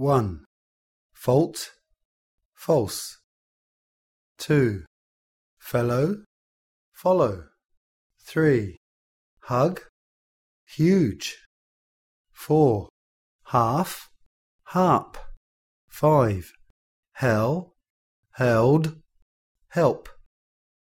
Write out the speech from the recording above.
1. Fault, false. 2. Fellow, follow. 3. Hug, huge. 4. Half, harp. 5. Hell, held, help.